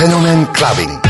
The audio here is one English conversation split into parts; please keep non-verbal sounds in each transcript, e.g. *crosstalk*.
Phenomen clubbing.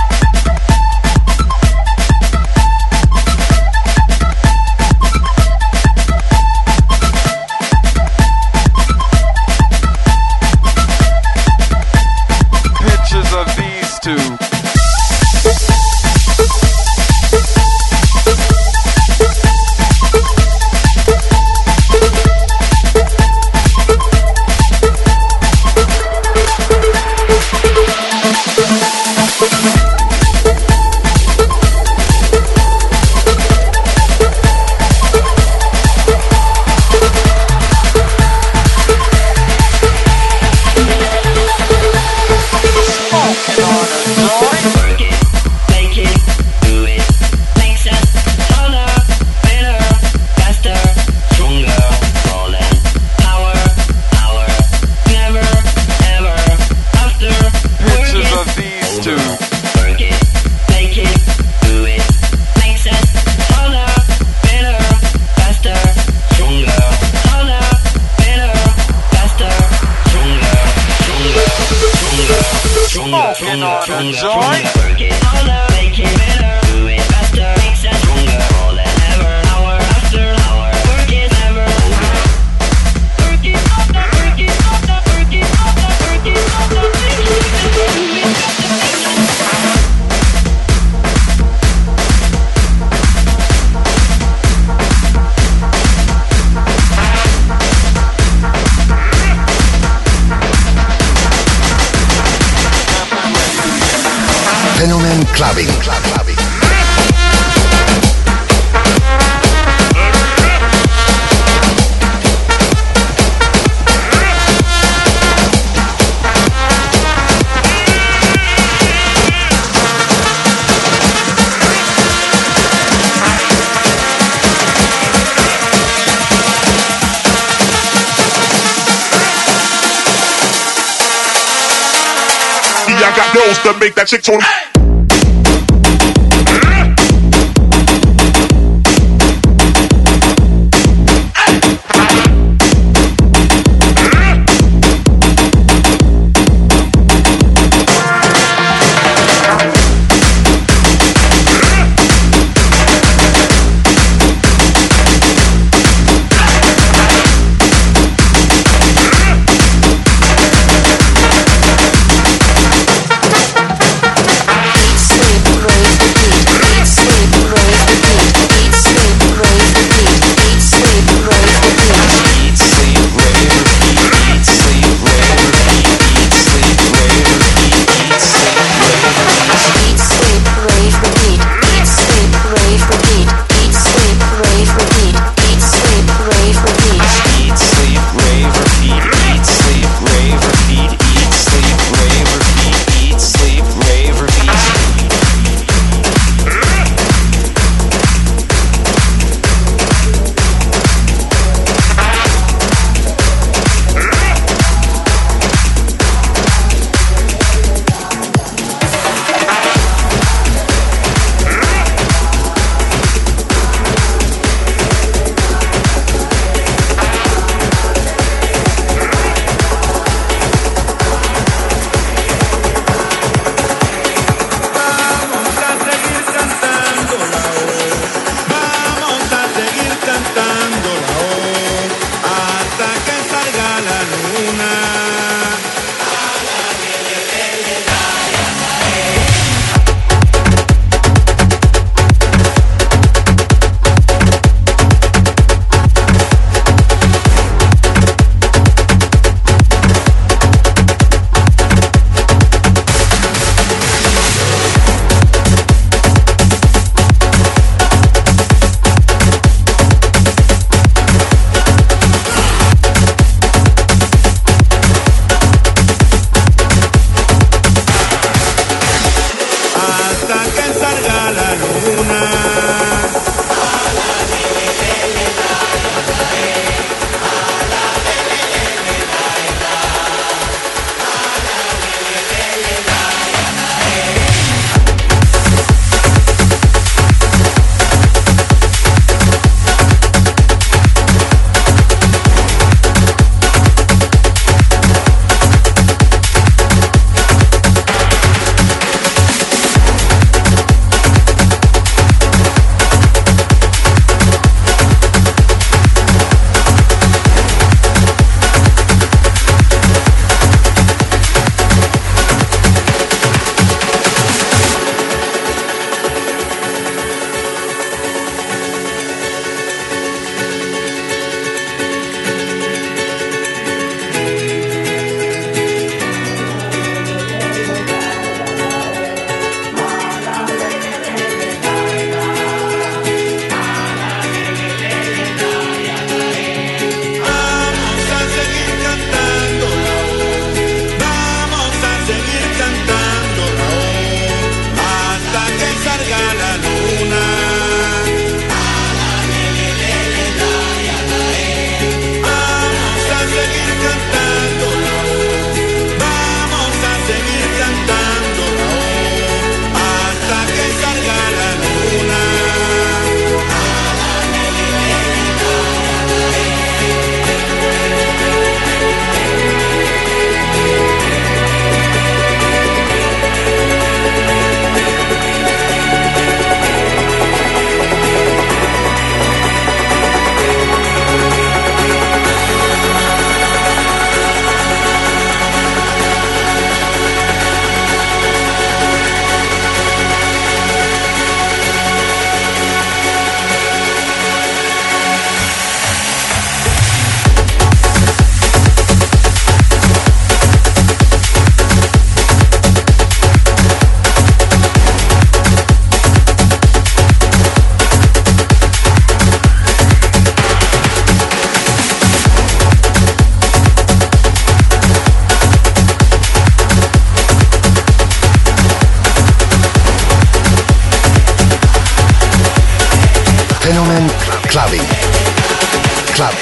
Smoking on. A joint. Clubbing. Clubbing. I got those to make that chick tone.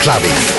Clubbing.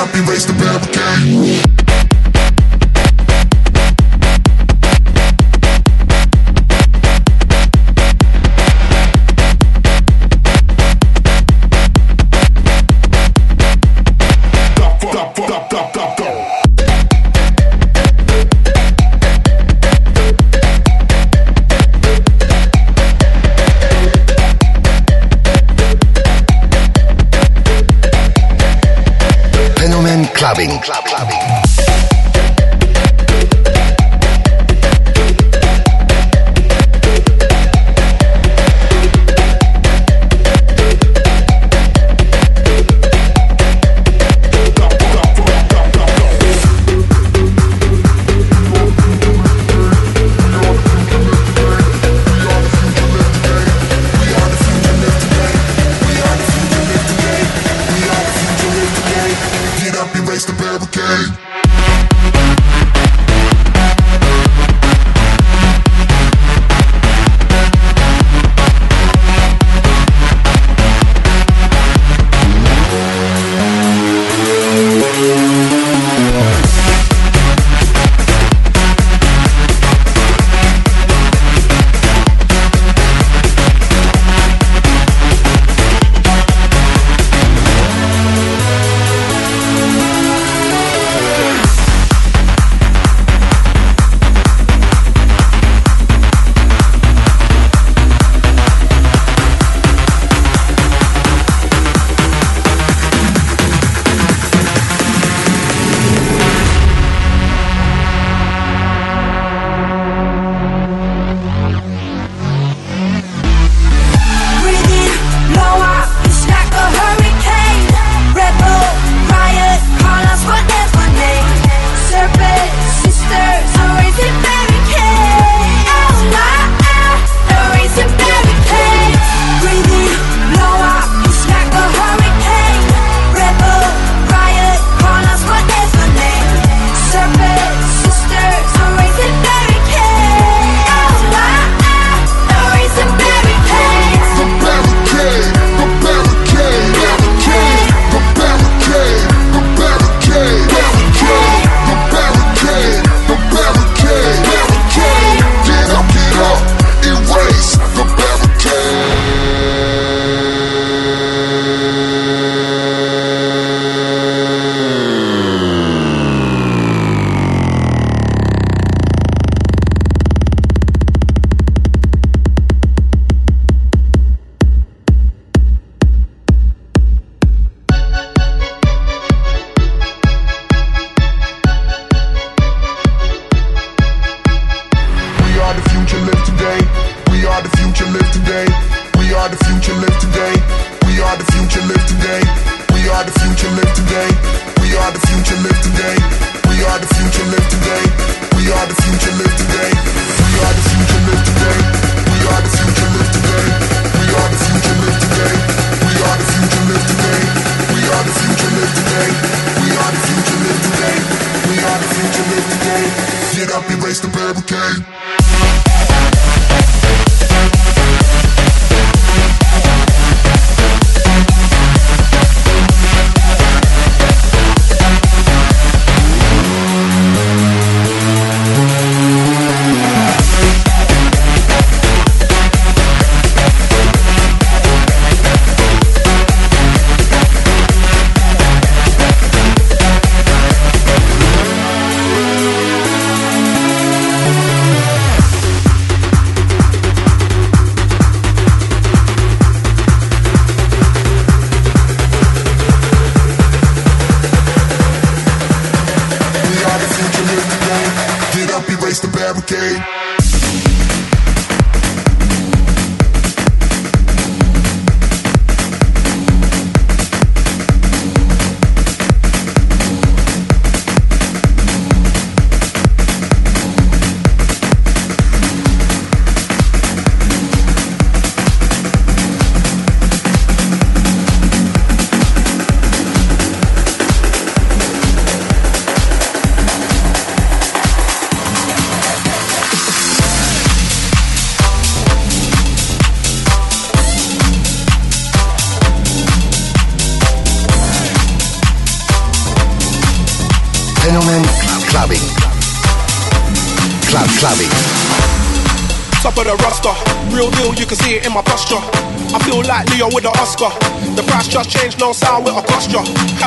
happy, raise the okay. clave.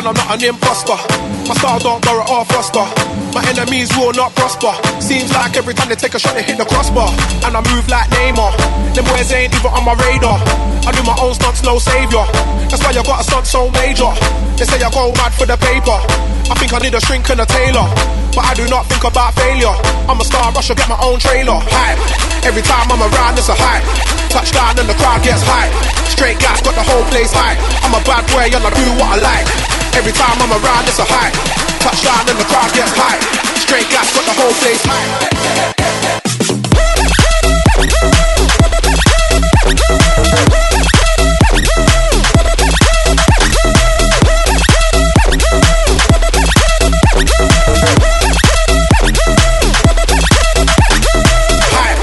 And I'm not an imposter. My style don't borrow or foster. My enemies will not prosper. Seems like every time they take a shot, they hit the crossbar. And I move like Neymar. Them boys ain't even on my radar. I do my own stunts, no savior. That's why I got a stunt so major. They say I go mad for the paper. I think I need a shrink and a tailor. But I do not think about failure. I'm a star, I get my own trailer. Hype. Every time I'm around, it's a hype. Touchdown and the crowd gets hype. Straight gas, got the whole place hype. I'm a bad boy and I do what I like. Every time I'm around, it's a hype. Touchdown and the crowd gets hype. Straight gas, got the whole place hype. hype.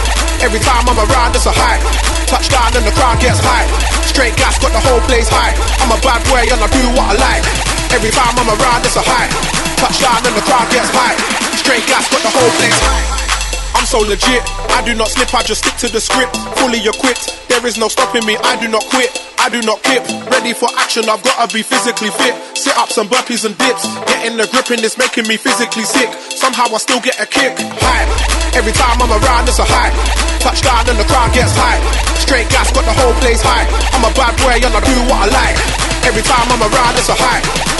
Every time I'm around, it's a hype. Touchdown and the crowd gets high. Straight gas, got the whole place high. I'm a bad boy and I do what I like. Every time I'm around, it's a hype. Touchdown and the crowd gets hype. Straight gas, got the whole place hype. I'm so legit. I do not slip, I just stick to the script. Fully equipped, there is no stopping me. I do not quit, I do not kip. Ready for action, I've gotta be physically fit. Sit ups and burpees and dips. Getting the grip and it's making me physically sick. Somehow I still get a kick. Hype. Every time I'm around, it's a hype. Touchdown and the crowd gets hype. Straight gas, got the whole place hype. I'm a bad boy and I do what I like. Every time I'm around, it's a hype.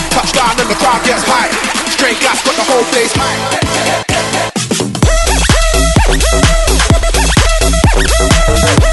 Touchdown and the crowd gets high. Straight gas, got the whole place hype. *laughs*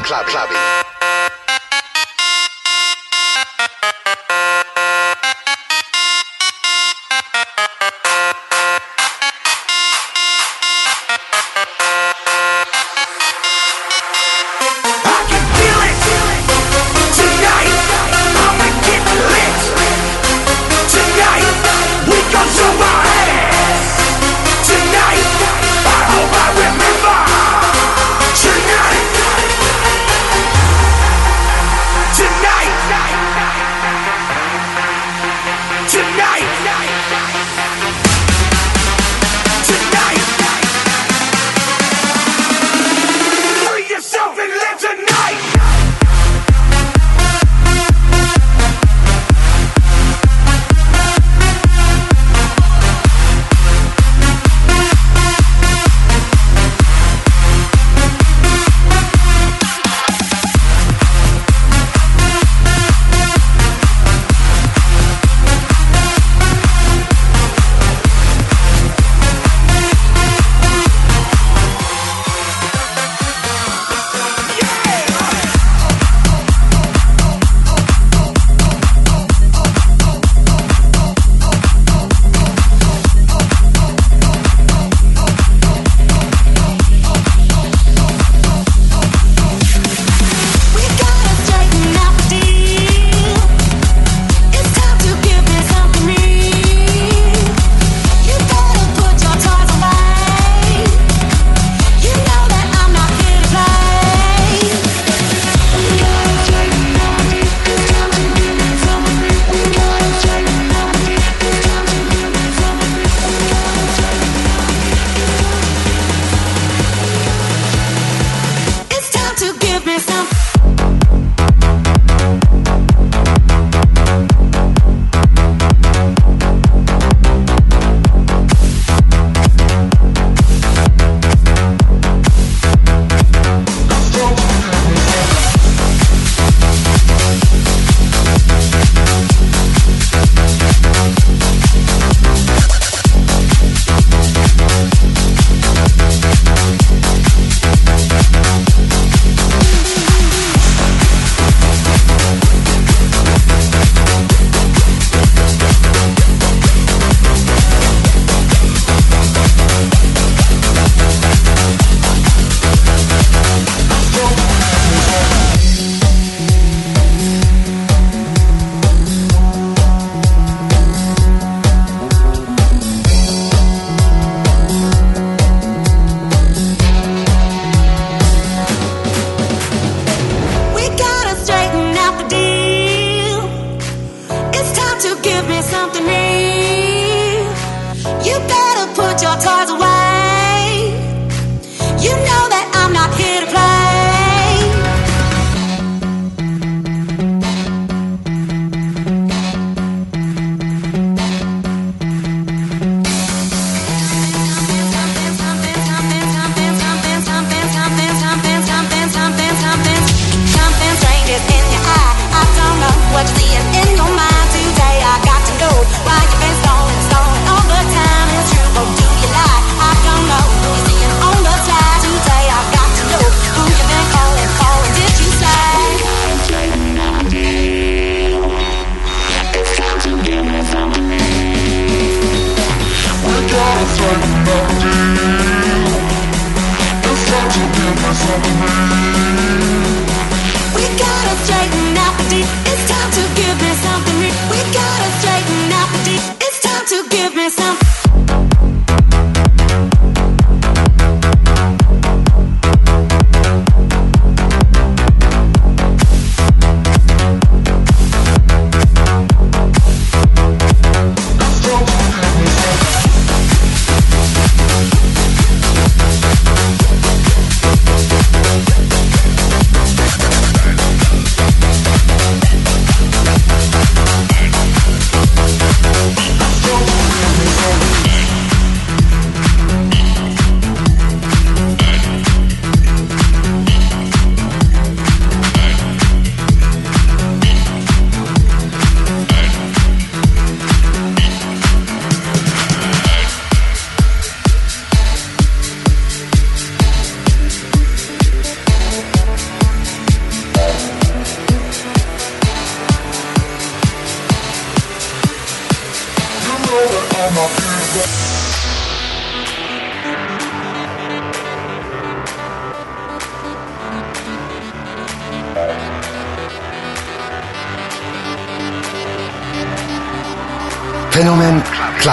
clubbing.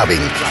Clubbing.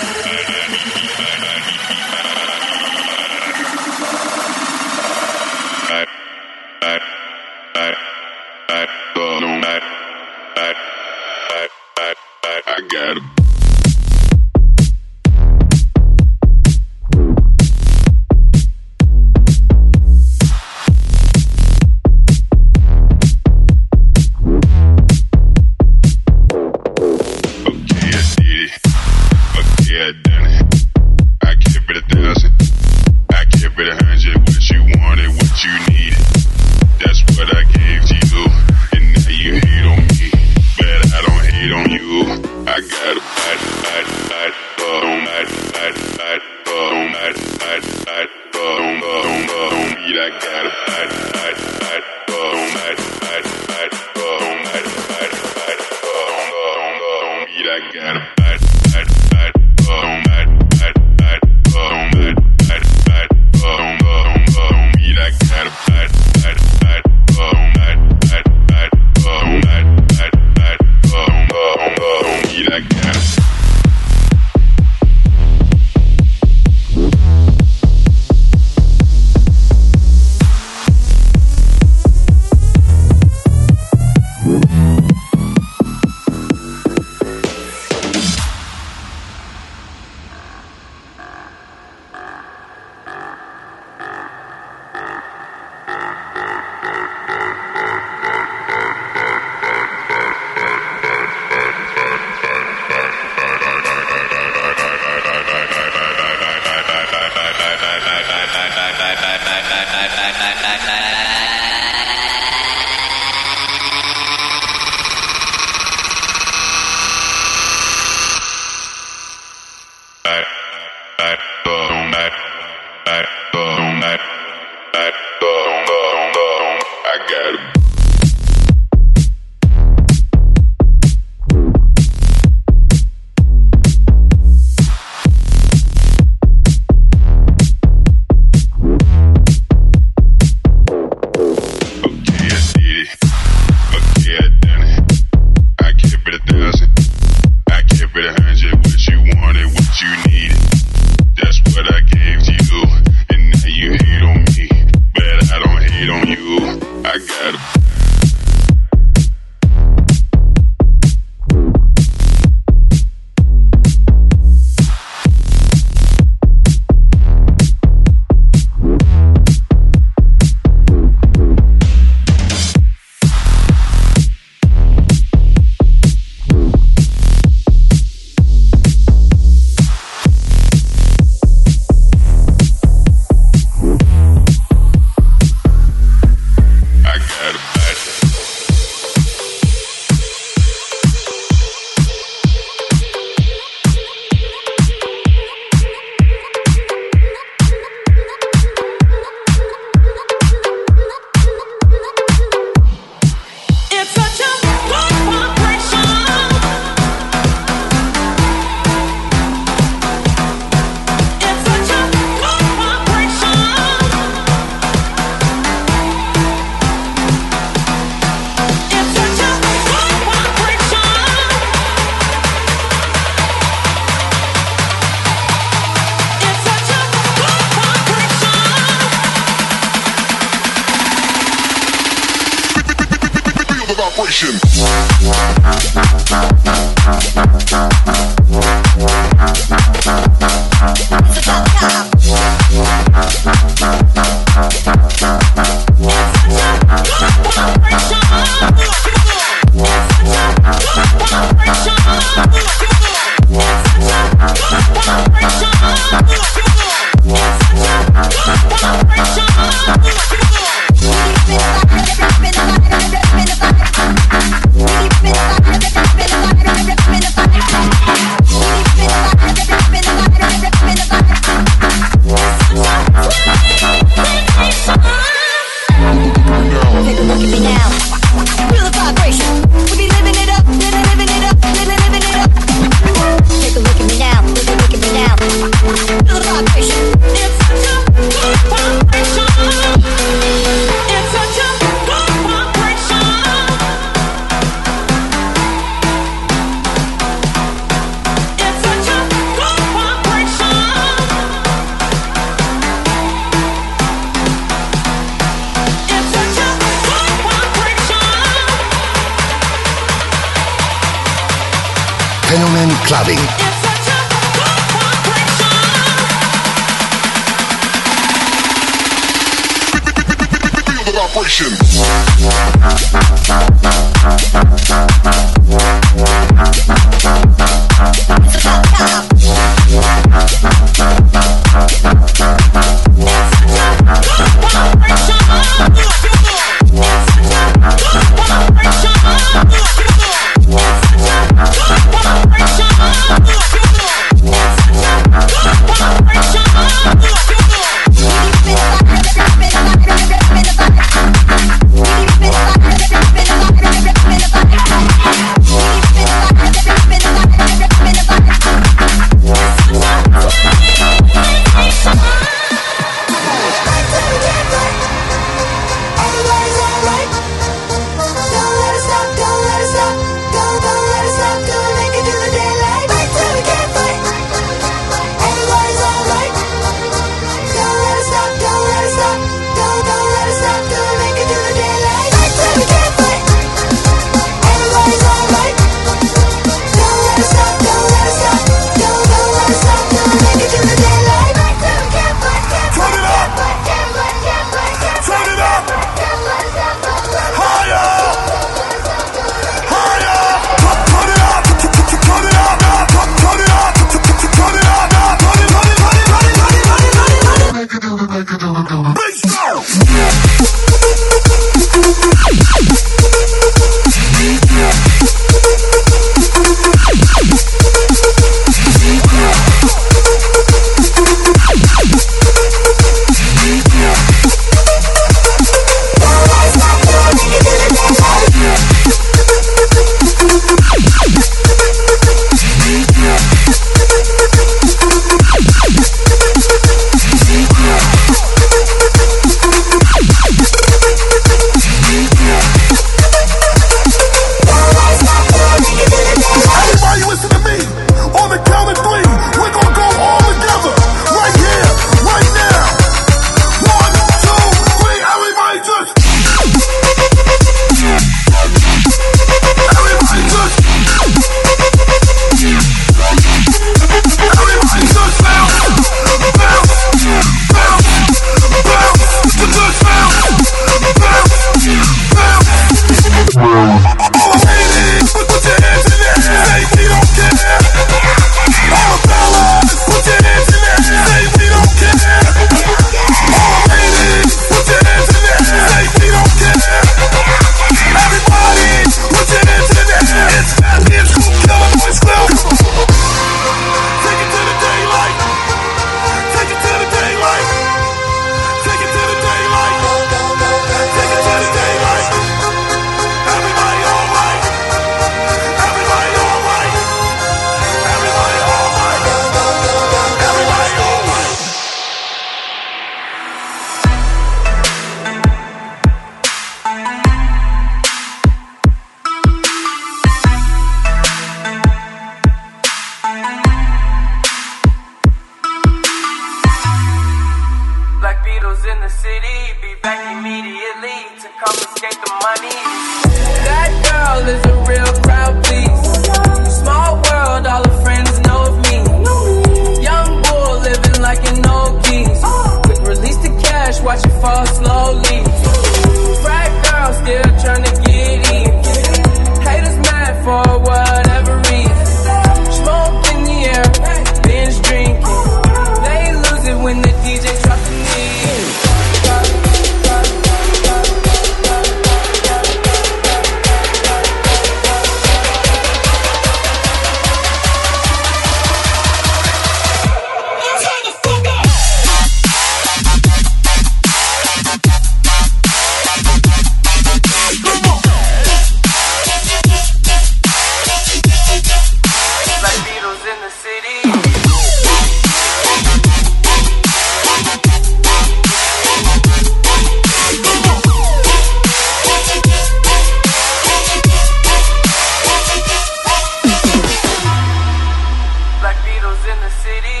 city.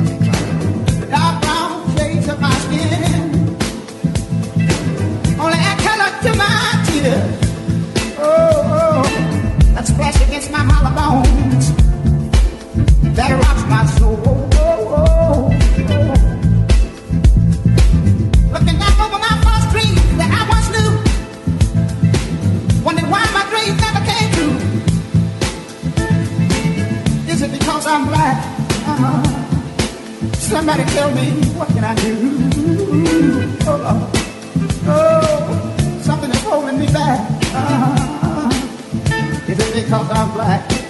Somebody tell me, what can I do? Oh, oh, oh something is holding me back. Uh-huh. Uh, is it because I'm black?